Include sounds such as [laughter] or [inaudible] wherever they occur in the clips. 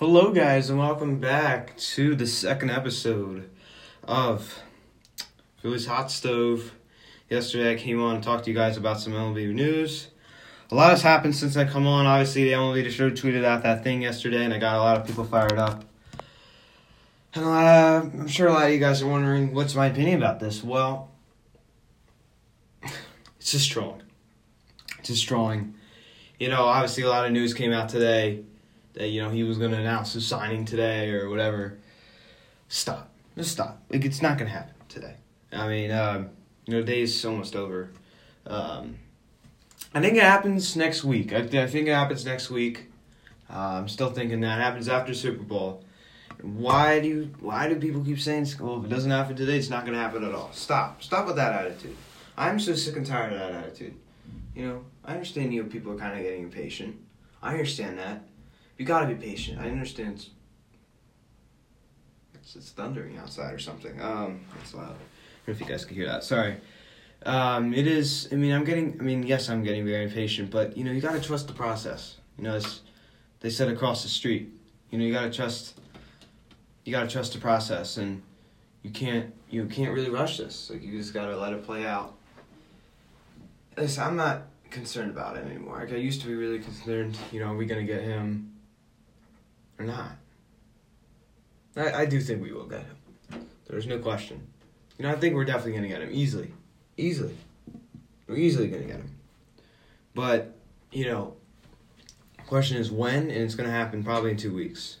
Hello, guys, and welcome back to the second episode of Philly's Hot Stove. Yesterday, I came on and talked to you guys about some MLB news. A lot has happened since I come on. Obviously, the MLB Show tweeted out that thing yesterday, and I got a lot of people fired up. And uh, I'm sure a lot of you guys are wondering what's my opinion about this. Well, it's just trolling. It's just trolling. You know, obviously, a lot of news came out today that you know he was going to announce his signing today or whatever. Stop. Just stop. Like it's not going to happen today. I mean, um, you know, day's almost over. Um, I think it happens next week. I, I think it happens next week. Uh, I'm still thinking that happens after Super Bowl. Why do you, why do people keep saying, "Well, if it doesn't happen today, it's not going to happen at all"? Stop. Stop with that attitude. I'm so sick and tired of that attitude. You know, I understand you people are kind of getting impatient. I understand that. You gotta be patient. I understand. It's, it's, thundering outside or something. Um, it's loud. I don't know if you guys can hear that. Sorry. Um, it is. I mean, I'm getting. I mean, yes, I'm getting very impatient, but you know, you gotta trust the process. You know, it's, they said across the street. You know, you gotta trust. You gotta trust the process, and you can't. You can't really rush this. Like you just gotta let it play out. Listen, I'm not concerned about it anymore. Like I used to be really concerned. You know, are we gonna get him or not? I, I do think we will get him. There's no question. You know, I think we're definitely gonna get him easily, easily. We're easily gonna get him. But you know, question is when, and it's gonna happen probably in two weeks.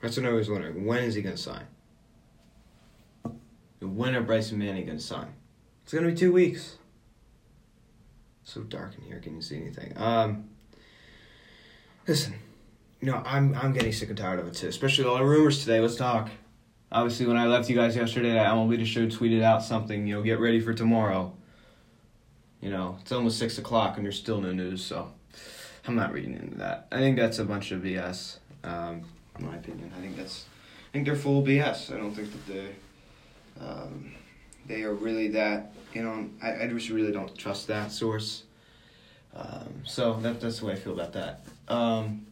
That's what I was wondering. When is he gonna sign? When are Bryce and Manny gonna sign? It's gonna be two weeks so dark in here. Can you see anything? Um, listen, know, I'm I'm getting sick and tired of it too. Especially all the rumors today. Let's talk. Obviously, when I left you guys yesterday, that MLB The Show tweeted out something. You know, get ready for tomorrow. You know, it's almost six o'clock and there's still no news. So, I'm not reading into that. I think that's a bunch of BS. Um, in my opinion, I think that's. I think they're full BS. I don't think that they. Um, they are really that you know I, I just really don't trust that source um, so that, that's the way I feel about that um,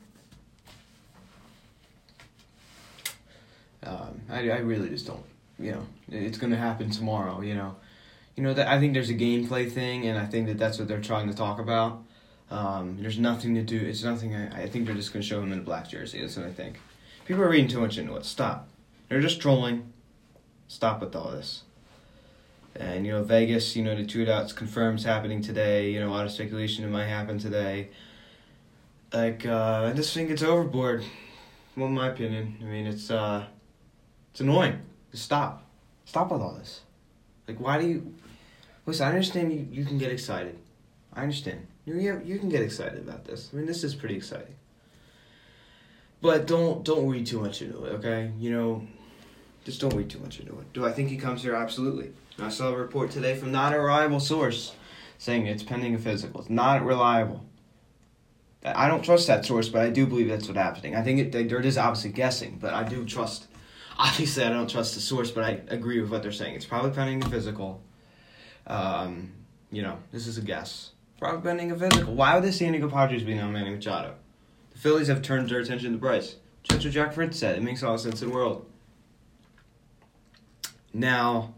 um, I, I really just don't you know it's gonna happen tomorrow you know you know that I think there's a gameplay thing and I think that that's what they're trying to talk about um, there's nothing to do it's nothing I, I think they're just gonna show him in a black jersey that's what I think people are reading too much into it stop they're just trolling stop with all this and you know, Vegas, you know, the shootouts confirms happening today. You know, a lot of speculation it might happen today. Like, uh, I just think it's overboard. Well, in my opinion, I mean, it's uh, it's annoying. Just stop, stop with all this. Like, why do you? Listen, I understand you. You can get excited. I understand. You you can get excited about this. I mean, this is pretty exciting. But don't don't read too much into it, okay? You know, just don't read too much into it. Do I think he comes here? Absolutely. I saw a report today from not a reliable source saying it's pending a physical. It's not reliable. I don't trust that source, but I do believe that's what's happening. I think it, it is obviously guessing, but I do trust. Obviously, I don't trust the source, but I agree with what they're saying. It's probably pending a physical. Um, you know, this is a guess. Probably pending a physical. Why would the San Diego Padres be on Manny Machado? The Phillies have turned their attention to Bryce. That's what Jack Fritz said. It makes all the sense in the world. Now,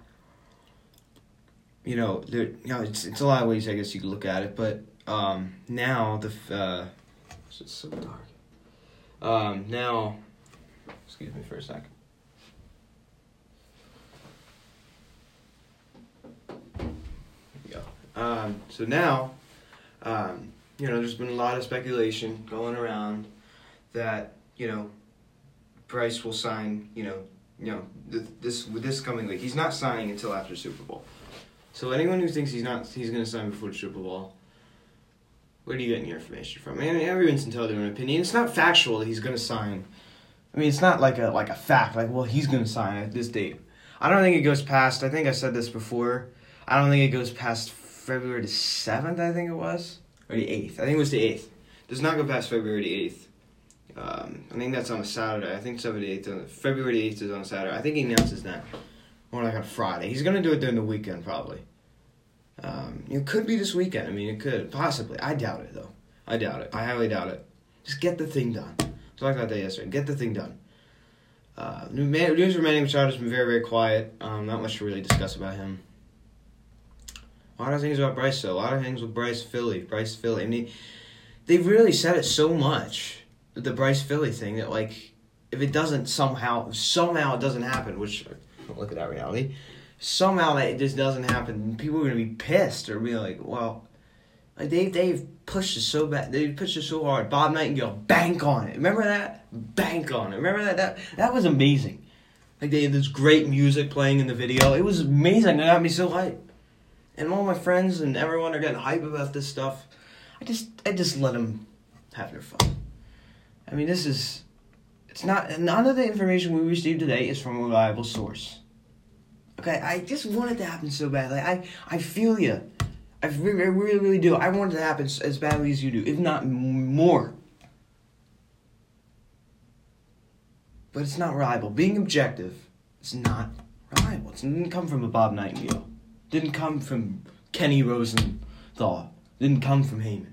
you know, there, you know, it's it's a lot of ways I guess you could look at it, but um, now the uh, it's so dark. Um, now, excuse me for a second. There we go. Um, so now, um, you know, there's been a lot of speculation going around that you know, Bryce will sign. You know, you know, th- this this coming week. He's not signing until after Super Bowl. So anyone who thinks he's not he's going to sign before Super Bowl, where do you get your information from? I mean, everyone's entitled to an opinion. It's not factual that he's going to sign. I mean, it's not like a like a fact. Like, well, he's going to sign at this date. I don't think it goes past. I think I said this before. I don't think it goes past February the seventh. I think it was or the eighth. I think it was the eighth. Does not go past February the eighth. Um, I think that's on a Saturday. I think February eighth. February eighth is on a Saturday. I think he announces that more like on Friday. He's gonna do it during the weekend probably. Um, it could be this weekend. I mean, it could possibly. I doubt it though. I doubt it. I highly doubt it. Just get the thing done. Talked about that yesterday. Get the thing done. Uh, news remaining Machado has been very, very quiet. Um, not much to really discuss about him. A lot of things about Bryce, though. A lot of things with Bryce Philly. Bryce Philly. I mean, they've really said it so much, the Bryce Philly thing, that, like, if it doesn't somehow, somehow it doesn't happen, which, [laughs] look at that reality, somehow that it just doesn't happen, people are going to be pissed or be like, well, like they they've pushed it so bad. They pushed it so hard. Bob Nightingale, bank on it. Remember that? Bank on it. Remember that? That that was amazing. Like they had this great music playing in the video. It was amazing. It got me so hyped. And all my friends and everyone are getting hype about this stuff. I just I just let them have their fun. I mean, this is it's not none of the information we received today is from a reliable source. Okay, I just want it to happen so badly. I I feel you. I really, really, really do. I want it to happen as badly as you do, if not more. But it's not reliable. Being objective is not reliable. It didn't come from a Bob Nightingale. Didn't come from Kenny Rosenthal. Didn't come from Heyman.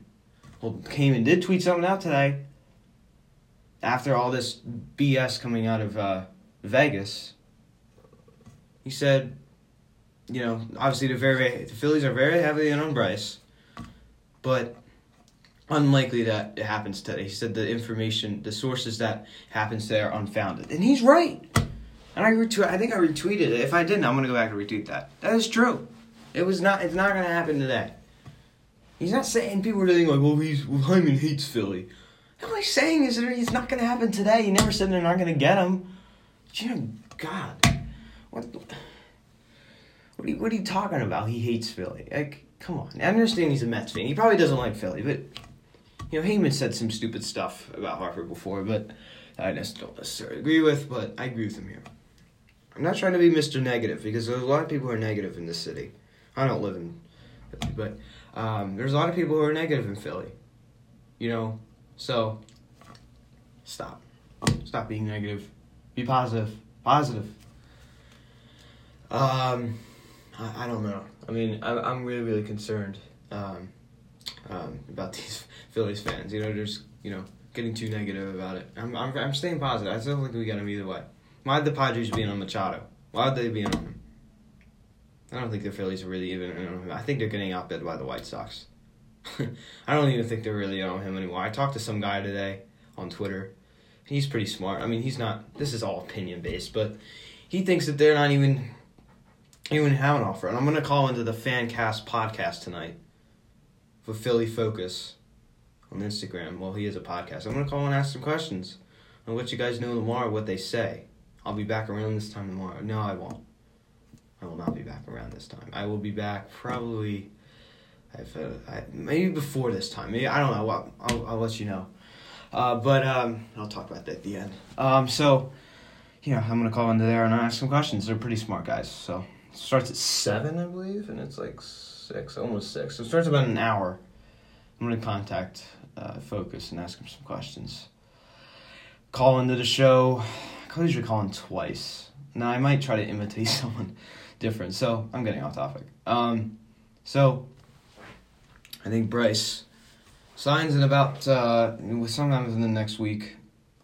Well, Heyman did tweet something out today. After all this BS coming out of uh, Vegas, he said you know, obviously the very the Phillies are very heavily in on Bryce, but unlikely that it happens today. He said the information, the sources that happens there are unfounded, and he's right. And I retweet. I think I retweeted it. If I didn't, I'm gonna go back and retweet that. That is true. It was not. It's not gonna happen today. He's not saying people are thinking like, well, he's well, Heyman hates Philly. All he's saying is that it's not gonna happen today. He never said they're not gonna get him. Know, God, what? What are, you, what are you talking about? He hates Philly. Like, come on. I understand he's a Mets fan. He probably doesn't like Philly, but you know, Heyman said some stupid stuff about Harper before, but I just don't necessarily agree with. But I agree with him here. I'm not trying to be Mr. Negative because there's a lot of people who are negative in this city. I don't live in but um, there's a lot of people who are negative in Philly. You know, so stop. Stop being negative. Be positive. Positive. Um, I, I don't know. I mean, I, I'm really, really concerned um, um, about [laughs] these Phillies fans. You know, just you know getting too negative about it. I'm, I'm, I'm staying positive. I still think we got them either way. Why'd the Padres be on Machado? Why'd they be on him? I don't think the Phillies are really even on him. I think they're getting outbid by the White Sox. [laughs] I don't even think they're really on him anymore. I talked to some guy today on Twitter. He's pretty smart. I mean, he's not. This is all opinion based, but he thinks that they're not even even have an offer. And I'm to call into the Fancast podcast tonight for Philly Focus on Instagram. Well, he is a podcast. I'm to call and ask some questions and let you guys know tomorrow what they say. I'll be back around this time tomorrow. No, I won't. I will not be back around this time. I will be back probably. I've, uh, I, maybe before this time. Maybe I don't know. I'll, I'll, I'll let you know. Uh, but um, I'll talk about that at the end. Um, so, yeah, I'm gonna call into there and ask some questions. They're pretty smart guys. So starts at seven, I believe, and it's like six, almost six. So it starts about an hour. I'm gonna contact uh, Focus and ask him some questions. Call into the show. Usually call twice. Now I might try to imitate [laughs] someone different. So I'm getting off topic. Um, so I think Bryce signs in about uh, sometime in the next week.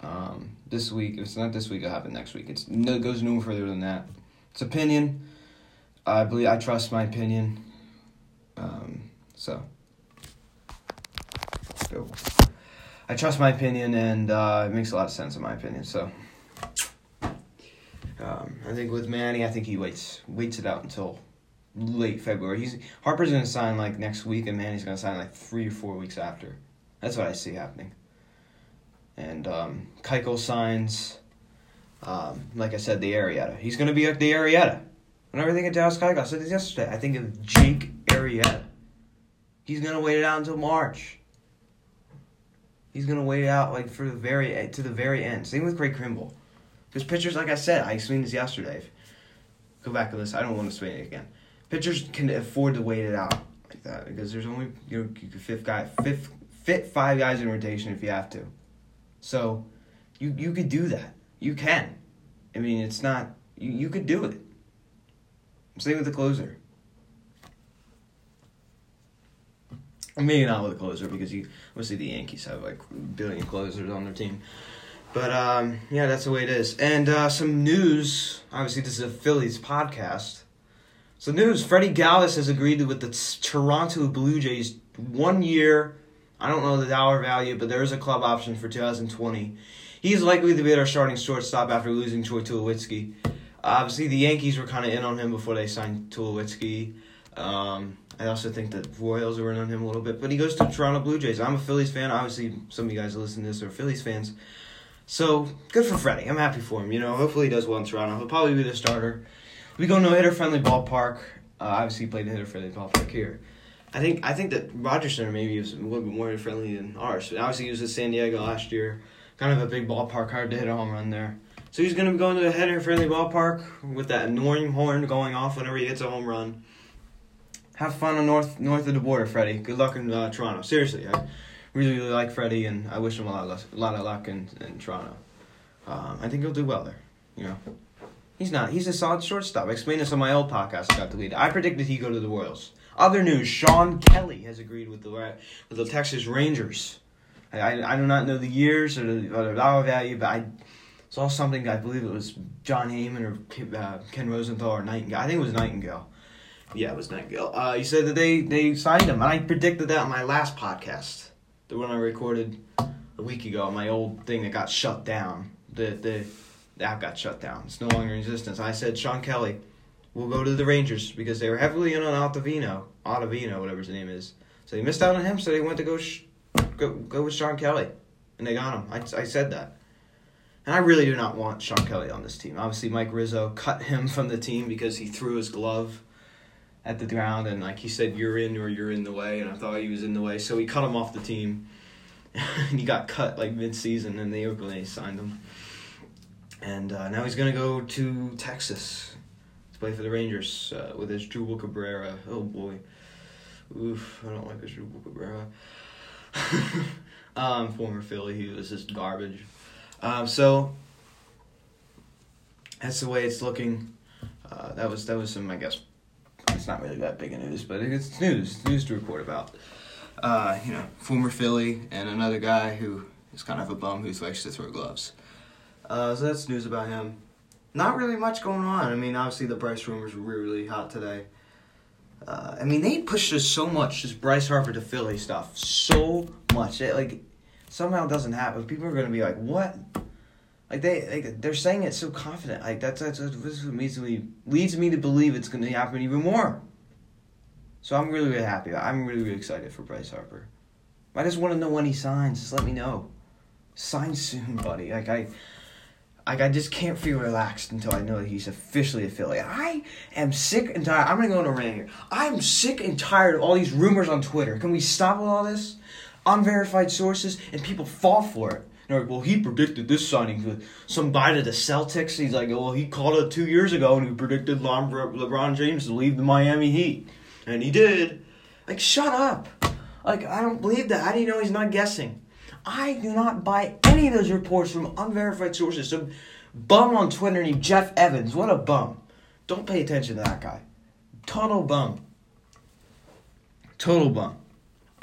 Um, this week, if it's not this week, it'll happen next week. It's, it goes no further than that. It's opinion. I believe I trust my opinion. Um, so. I trust my opinion, and uh, it makes a lot of sense in my opinion. So um, I think with Manny, I think he waits waits it out until late February. He's Harper's to sign like next week, and Manny's to sign like three or four weeks after. That's what I see happening. And um, Keuchel signs, um, like I said, the Arrieta. He's to be the Arrieta. Whenever I think of Dallas Keuchel, I said this yesterday. I think of Jake Arrieta. He's gonna wait it out until March. He's gonna wait it out like for the very to the very end. Same with Craig Kimbrel. Because pitchers, like I said, I explained this yesterday. Go back to this. I don't want to explain it again. Pitchers can afford to wait it out like that because there's only you know you could fifth guy fifth fit five guys in rotation if you have to. So, you you could do that. You can. I mean, it's not you you could do it. Same with the closer. Maybe not with the closer because you obviously the Yankees have like a billion closers on their team. But um, yeah, that's the way it is. And uh, some news. Obviously, this is a Phillies podcast. So news: Freddie Galvis has agreed with the Toronto Blue Jays one year. I don't know the dollar value, but there is a club option for 2020. He's likely to be our starting shortstop after losing Troy Tulowitzki. Obviously, the Yankees were kind of in on him before they signed Tulowitzki. Um, I also think that Royals were in on him a little bit, but he goes to Toronto Blue Jays. I'm a Phillies fan. Obviously, some of you guys listen to this are Phillies fans. So good for Freddie. I'm happy for him. You know, hopefully he does well in Toronto. He'll probably be the starter. We go a hitter friendly ballpark. Uh, obviously, he played hitter friendly ballpark here. I think I think that Rogers Center maybe was a little bit more hitter friendly than ours. Obviously, he was at San Diego last year. Kind of a big ballpark, hard to hit a home run there. So he's going to be going to a hitter friendly ballpark with that annoying horn going off whenever he hits a home run. Have fun on north north of the border, Freddie. Good luck in uh, Toronto. Seriously, really really like Freddie, and I wish him a lot of a lot of luck in, in Toronto. Um, I think he'll do well there. You know, he's not. He's a solid shortstop. I explained this on my old podcast. I got deleted. I predicted he'd go to the Royals. Other news: Shawn Kelley has agreed with the with the Texas Rangers. I, I, I do not know the years or the, or the dollar value, but I saw something. I believe it was Jon Heyman or uh, Ken Rosenthal or Nightingale. I think it was Nightingale. Yeah, it was Nightingale. Uh, he said that they they signed him, and I predicted that on my last podcast, the one I recorded a week ago, my old thing that got shut down. The the the app got shut down. It's no longer in existence. I said Shawn Kelley will go to the Rangers because they were heavily in on Ottavino, Ottavino, whatever his name is. So they missed out on him, so they went to go sh- go go with Shawn Kelley, and they got him. I I said that. And I really do not want Shawn Kelley on this team. Obviously, Mike Rizzo cut him [laughs] from the team because he threw his glove at the ground and like he said, "You're in or you're in the way," and I thought he was in the way, so he cut him off the team. [laughs] and he got cut like mid-season, and they Oakland signed him. And uh, now he's gonna go to Texas to play for the Rangers uh, with his Asdrubal Cabrera. Oh boy, oof! I don't like Asdrubal Cabrera. [laughs] um, former Philly, he was just garbage. Um, so that's the way it's looking. Uh, that was that was some I guess it's not really that big of news, but it's news. It's news to report about. Uh, you know, former Philly and another guy who is kind of a bum who likes to throw gloves. Uh, so that's news about him. Not really much going on. I mean, obviously the Bryce rumors were really, really hot today. Uh, I mean, they pushed us so much, this Bryce Harper to Philly stuff, so much. It, like, somehow doesn't happen. People are gonna be like, "What?" Like they like they're saying it so confident. Like that's that's, what leads me leads me to believe it's gonna happen even more. So I'm really really happy. I'm really really excited for Bryce Harper. I just want to know when he signs. Just let me know. Sign soon, buddy. Like I. Like I just can't feel relaxed until I know that he's officially a Philly. I am sick and tired. I'm gonna go on a rant here. I'm sick and tired of all these rumors on Twitter. Can we stop with all this? unverified sources, and people fall for it. They're like, well, he predicted this signing some guy to the Celtics. He's like, well, he called it two years ago, and he predicted LeBron James to leave the Miami Heat, and he did. Like, shut up. Like, I don't believe that. How do you know he's not guessing? I do not buy any of those reports from unverified sources. Some bum on Twitter named Jeff Evans. What a bum. Don't pay attention to that guy. Total bum. Total bum.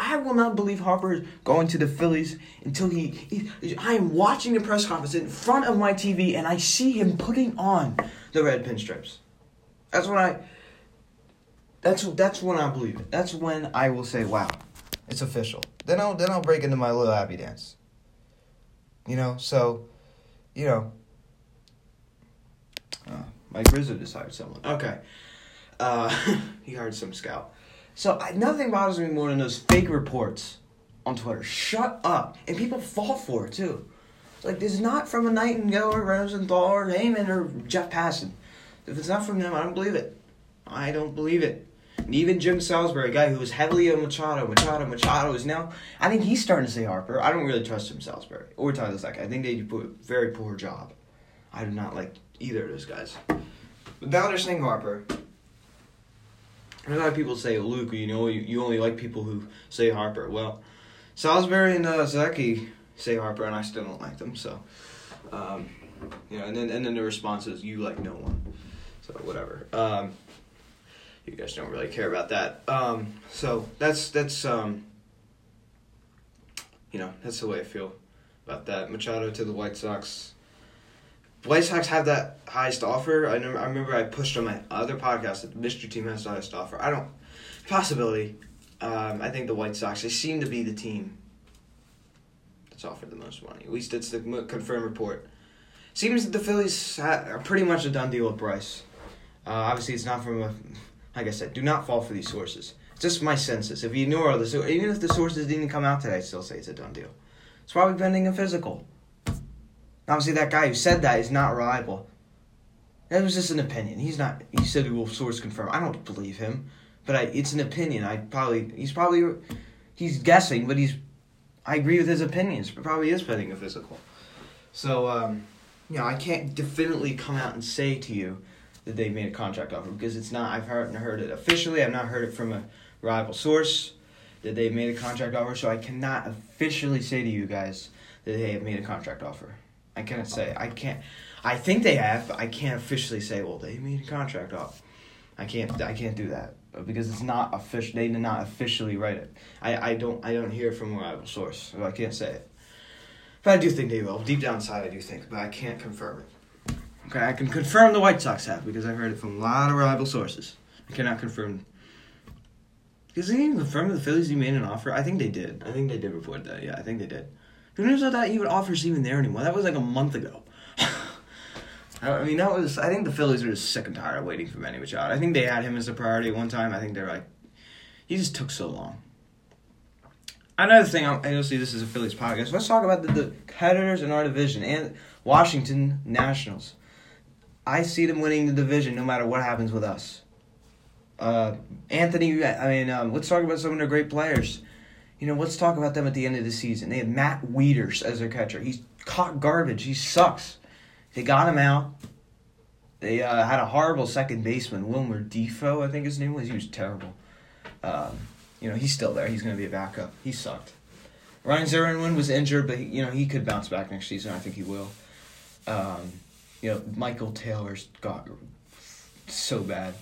I will not believe Harper is going to the Phillies until he, he, I am watching the press conference in front of my TV and I see him putting on the red pinstripes. That's when I. That's that's when I believe it. That's when I will say, "Wow, it's official." Then I'll then I'll break into my little happy dance. You know, so, you know. Uh, Mike Rizzo just hired someone. Okay, uh, [laughs] he hired some scout. So I, nothing bothers me more than those fake reports on Twitter. Shut up, and people fall for it too. Like this is not from a Nightingale or Rosenthal or Heyman or Jeff Passan. If it's not from them, I don't believe it. I don't believe it. And even Jim Salisbury, a guy who was heavily on Machado, Machado, Machado, is now. I think he's starting to say Harper. I don't really trust Jim Salisbury or Tyler Zek. I think they do a very poor job. I do not like either of those guys. But now they're saying Harper. A lot of people say Luke, you know, you, you only like people who say Harper. Well, Salisbury and uh, Zeki say Harper, and I still don't like them. So, um, you know, and then and then the response is you like no one. So whatever. Um, you guys don't really care about that. Um, so that's that's um, you know that's the way I feel. about that. Machado to the White Sox. White Sox have that highest offer. I remember, I remember I pushed on my other podcast that the mystery team has the highest offer. I don't possibility. Um, I think the White Sox they seem to be the team that's offered the most money. At least it's the confirmed report. Seems that the Phillies are pretty much a done deal with Bryce. Uh, obviously, it's not from a. Like I said, do not fall for these sources. It's just my senses. If you ignore all the sources, even if the sources didn't come out today, I'd still say it's a done deal. It's probably pending a physical. Obviously, that guy who said that is not reliable. That was just an opinion. He's not. He said he will source confirm. I don't believe him, but I, it's an opinion. I probably he's probably he's guessing, but he's. I agree with his opinions. But probably is pending a physical. So um, you know, I can't definitely come out and say to you that they made a contract offer because it's not. I've heard heard it officially. I've not heard it from a rival source that they made a contract offer. So I cannot officially say to you guys that they have made a contract offer. I can't say. I can't. I think they have, but I can't officially say. Well, they made a contract offer. I can't. I can't do that because it's not official. They did not officially write it. I, I don't. I don't hear from a rival source, so I can't say it. But I do think they will. Deep down inside, I do think, but I can't confirm it. Okay, I can confirm the White Sox have because I've heard it from a lot of reliable sources. I cannot confirm. Because they even confirm the Phillies you made an offer. I think they did. I think they did report that. Yeah, I think they did. Who knows that that even offer's even there anymore? That was like a month ago. [laughs] I mean, that was. I think the Phillies are just sick and tired of waiting for Manny Machado. I think they had him as a priority one time. I think they're like, he just took so long. Another thing, I know see this is a Phillies podcast. Let's talk about the, the competitors in our division and Washington Nationals. I see them winning the division no matter what happens with us. Uh, Anthony, I mean, um, let's talk about some of their great players. You know, let's talk about them at the end of the season. They have Matt Wieters as their catcher. He's caught garbage. He sucks. They got him out. They uh, had a horrible second baseman, Wilmer Difo, I think his name was. He was terrible. Um, you know, he's still there. He's going to be a backup. He sucked. Ryan Zimmerman was injured, but he, you know he could bounce back next season. I think he will. Um, you know, Michael Taylor's got so bad.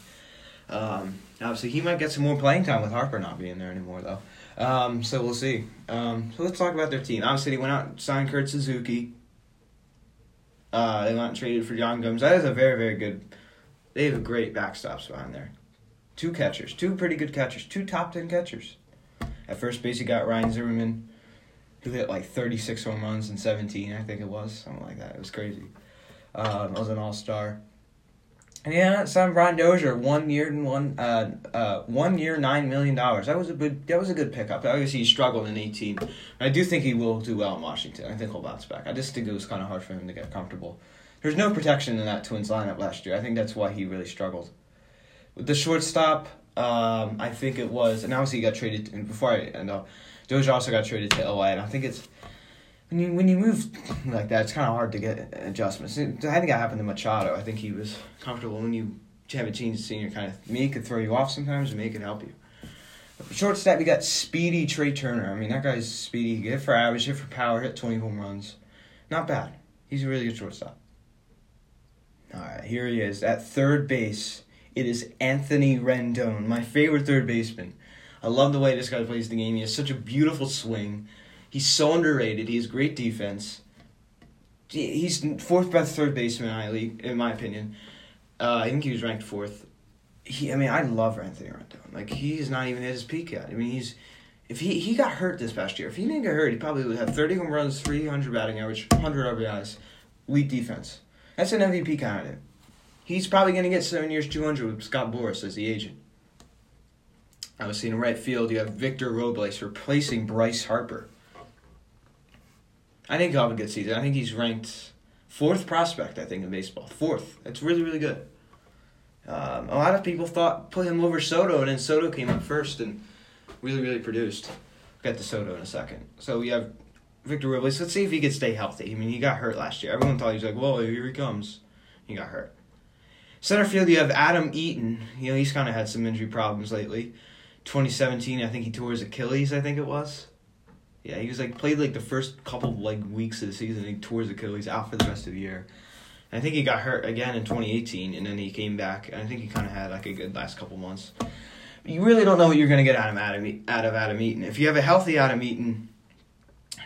Um, obviously, he might get some more playing time with Harper not being there anymore, though. Um, so we'll see. Um, so let's talk about their team. Obviously, they went out and signed Kurt Suzuki. Uh, they went and traded for Yan Gomes. That is a very, very good. They have a great backstops behind there. Two catchers, two pretty good catchers, two top ten catchers. At first base, you got Ryan Zimmerman, who hit like 36 home runs in 17, I think it was, something like that. It was crazy. Um, was an all star. Yeah, signed Brian Dozier, one year and one uh, uh, one year nine million dollars. That was a good that was a good pickup. Obviously, he struggled in eighteen. I do think he will do well in Washington. I think he'll bounce back. I just think it was kind of hard for him to get comfortable. There's no protection in that Twins lineup last year. I think that's why he really struggled. With the shortstop, um, I think it was, and obviously he got traded. And before I end up, Dozier also got traded to LA, and I think it's when you when you move [laughs] like that, it's kind of hard to get adjustments. I think that happened to Machado. I think he was comfortable when you have a of senior kind of me could throw you off sometimes, and me could help you. Shortstop, we got speedy Trey Turner. I mean, that guy's speedy. Hit for average, hit for power, hit twenty home runs. Not bad. He's a really good shortstop. All right, here he is at third base. It is Anthony Rendon, my favorite third baseman. I love the way this guy plays the game. He has such a beautiful swing. He's so underrated. He has great defense. He's fourth best third baseman in my league, in my opinion. Uh, I think he was ranked fourth. He, I mean, I love Anthony Rendon. Like he's not even at his peak yet. I mean, he's if he he got hurt this past year. If he didn't get hurt, he probably would have thirty home runs, three hundred batting average, hundred RBIs, weak defense. That's an MVP candidate. He's probably going to get seven years, 200 with Scott Boras as the agent. I was seeing right field, you have Victor Robles replacing Bryce Harper. I think he'll have a good season. I think he's ranked fourth prospect, I think, in baseball. Fourth. That's really, really good. Um, a lot of people thought put him over Soto, and then Soto came up first and really, really produced. We'll get to Soto in a second. So we have Victor Robles. Let's see if he can stay healthy. I mean, he got hurt last year. Everyone thought he was like, whoa, here he comes. He got hurt. Center field, you have Adam Eaton. You know, he's kind of had some injury problems lately. 2017, I think he tore his Achilles, I think it was. Yeah, he was like played like the first couple like weeks of the season. He tore his Achilles out for the rest of the year. And I think he got hurt again in 2018, and then he came back. And I think he kind of had like a good last couple months. But you really don't know what you're gonna get out of Adam out of Adam Eaton. If you have a healthy Adam Eaton,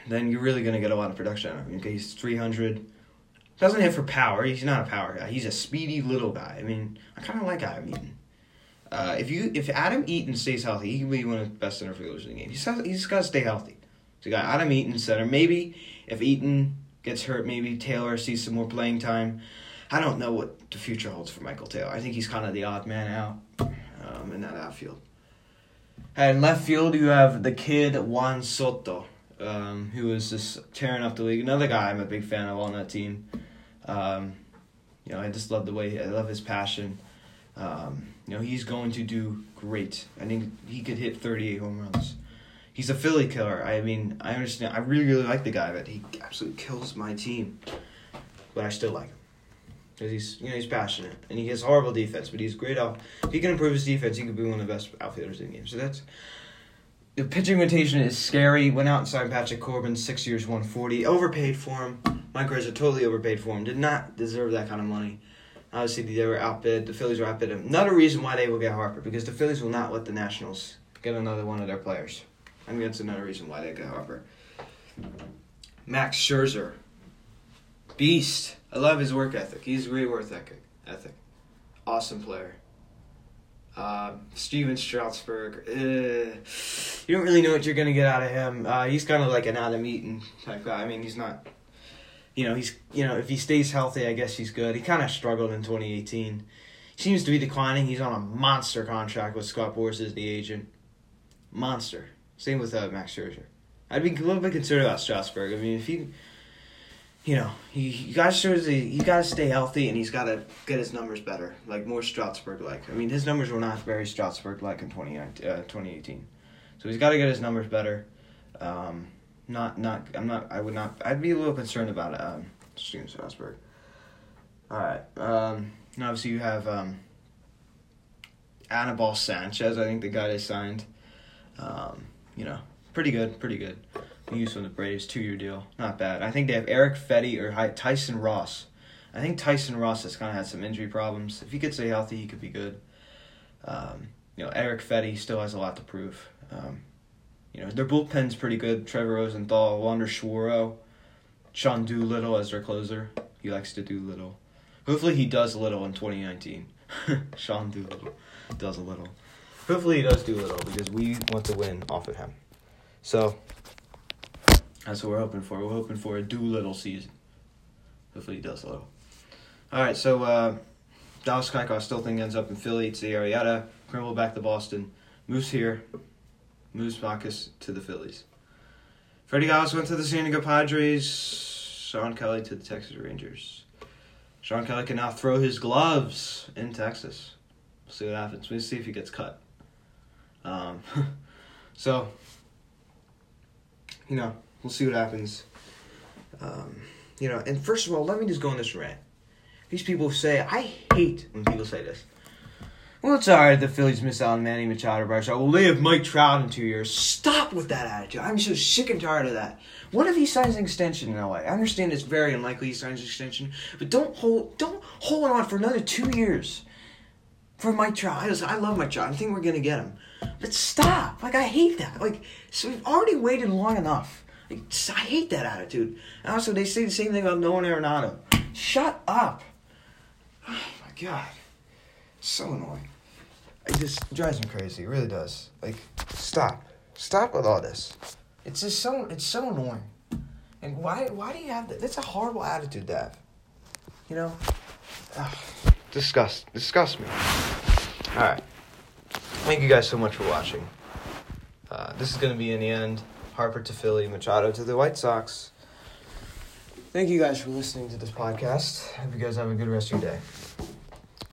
then you're really to get a lot of production out of him. Okay, he's 300. Doesn't hit for power. He's not a power guy. He's a speedy little guy. I mean, I kind of like Adam Eaton. Uh, if you if Adam Eaton stays healthy, he can be one of the best center fielders in the game. He's he's got to stay healthy. So got Adam Eaton center. Maybe if Eaton gets hurt, maybe Taylor sees some more playing time. I don't know what the future holds for Michael Taylor. I think he's kind of the odd man out um, in that outfield. And left field, you have the kid Juan Soto, um, who is just tearing up the league. Another guy I'm a big fan of on that team. Um, you know, I just love the way I love his passion. Um, you know, he's going to do great. I think he could hit 38 home runs. He's a Philly killer. I mean, I understand. I really, really like the guy, but he absolutely kills my team. But I still like him because he's you know he's passionate and he has horrible defense, but he's great off. If he can improve his defense, he could be one of the best outfielders in the game. So that's the pitching rotation is scary. Went out and signed Patrick Corbin, six years, one forty. Overpaid for him. Mike Rizzo totally overpaid for him. Did not deserve that kind of money. Obviously, they were outbid. The Phillies were outbid him. Another reason why they will get Harper because the Phillies will not let the Nationals get another one of their players. I think that's another reason why they get Harper. Max Scherzer, beast. I love his work ethic. He's great work ethic. Ethic, awesome player. Uh, Stephen Strasburg, uh, you don't really know what you're gonna get out of him. Uh, he's kind of like an Adam Eaton type guy. I mean, he's not. You know, he's you know if he stays healthy, I guess he's good. He kind of struggled in 2018. He seems to be declining. He's on a monster contract with Scott Boras as the agent. Monster. Same with uh, Max Scherzer. I'd be a little bit concerned about Strasburg. I mean, if he, you know, he, he got Scherzer, he got to stay healthy and he's got to get his numbers better, like more Strasburg like. I mean, his numbers were not very Strasburg like in 2019, uh, 2018. So he's got to get his numbers better. Um, not not I'm not I would not I'd be a little concerned about um Stephen Strasburg. All right. Um, and obviously you have um, Anibal Sanchez. I think the guy they signed. Um, you know, pretty good, pretty good. Use from the Braves, two year deal, not bad. I think they have Erick Fedde or Tyson Ross. I think Tyson Ross has kind of had some injury problems. If he could stay healthy, he could be good. Um, you know, Erick Fedde still has a lot to prove. Um, you know, their bullpen's pretty good. Trevor Rosenthal, Wander Suero, Sean Doolittle as their closer. He likes to do little. Hopefully he does little in 2019. [laughs] Sean Doolittle does a little. Hopefully he does do little because we want to win off of him. So that's what we're hoping for. We're hoping for a Doolittle season. Hopefully he does a little. All right, so uh, Dallas Keuchel still think ends up in Philly. It's the Arrieta. Kimbrel back to Boston. Moves here. Moves Marcus to the Phillies. Freddie Galvis went to the San Diego Padres. Shawn Kelley to the Texas Rangers. Shawn Kelley can now throw his gloves in Texas. We'll see what happens. We'll see if he gets cut. Um, [laughs] so, you know, we'll see what happens. Um, you know, and first of all, let me just go on this rant. These people say, I hate when people say this. Well, it's alright the Phillies miss out on Manny Machado, Bryce Well, they have Mike Trout in two years. Stop with that attitude. I'm so sick and tired of that. What if he signs an extension in LA? I understand it's very unlikely he signs an extension, but don't hold don't hold on for another two years for Mike Trout. I, just, I love Mike Trout. I think we're gonna get him. But stop. Like I hate that. Like so we've already waited long enough. Like, I hate that attitude. And also they say the same thing about Nolan Arenado. Shut up. Oh my god. So annoying. It just drives me crazy. It really does. Like, stop. Stop with all this. It's just so it's so annoying. And why why do you have that? That's a horrible attitude to have. You know? Ugh. Disgust disgust me. Alright. Thank you guys so much for watching. Uh, this is gonna be in the end. Harper to Philly, Machado to the White Sox. Thank you guys for listening to this podcast. Hope you guys have a good rest of your day.